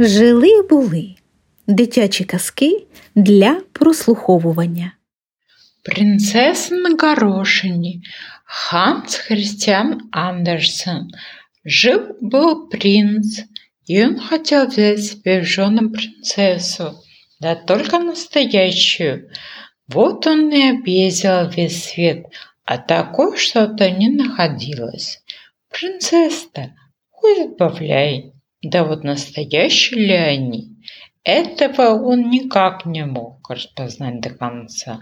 Жили були дитячі казки для прослуховування. Принцеса на горошине Ханс Христиан Андерсен. Жил-был принц, и он хотел взять себе в жены принцессу, да только настоящую. Вот он и объездил весь свет, а такой что-то не находилось. Принцесса-то, хоть отбавляй, да вот настоящие ли они? Этого он никак не мог распознать до конца.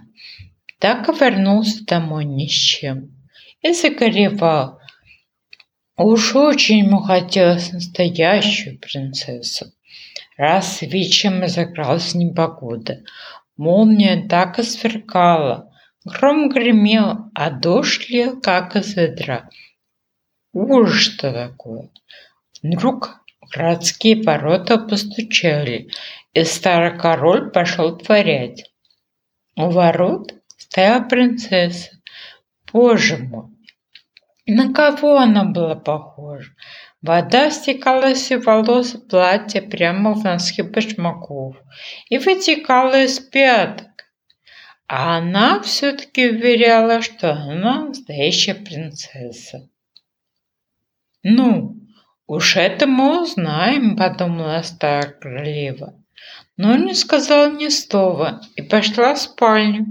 Так и вернулся домой ни с чем и загоревал. Уж очень ему хотелось настоящую принцессу. Раз вечером разыгралась непогода. Молния так и сверкала. Гром гремел, а дождь лил, как из ведра. Ужас что такое! Вдруг городские ворота постучали, и старый король пошел творять. У ворот стояла принцесса. Боже мой! На кого она была похожа? Вода стекала с ее волос платья прямо в носки башмаков и вытекала из пяток. А она все-таки уверяла, что она настоящая принцесса. «Ну, уж это мы узнаем», — подумала старая королева. Но не сказала ни слова и пошла в спальню.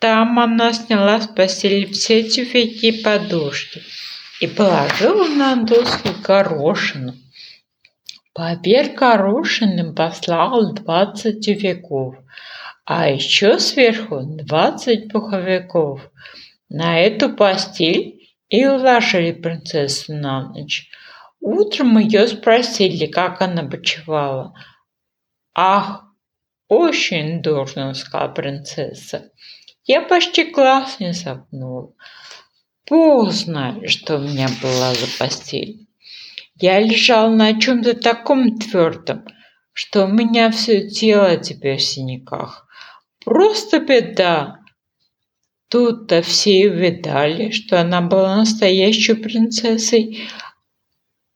Там она сняла с постели все тюфяки и подушки и положила на доску горошину. Поверх горошины послал двадцать тюфяков, а еще сверху двадцать пуховиков. На эту постель и уложили принцессу на ночь. Утром ее спросили, как она почевала. «Ах, очень дурно», — сказала принцесса. «Я почти глаз не сомкнула. Бог знает, что у меня была за постель. Я лежал на чем-то таком твердом, что у меня все тело теперь в синяках. Просто беда. Тут-то все увидали, что она была настоящей принцессой.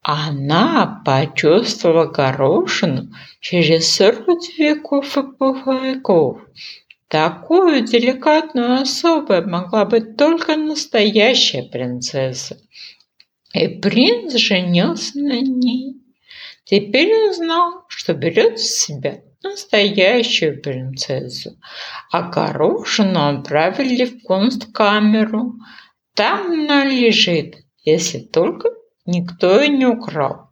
Она почувствовала горошину через сорок веков и пуховиков. Такую деликатную особой могла быть только настоящая принцесса. И принц женился на ней. Теперь он знал, что берет с себя настоящую принцессу, а горошину отправили в консткамеру. Там она лежит, если только Никто и не украл.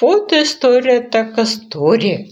Вот история так история.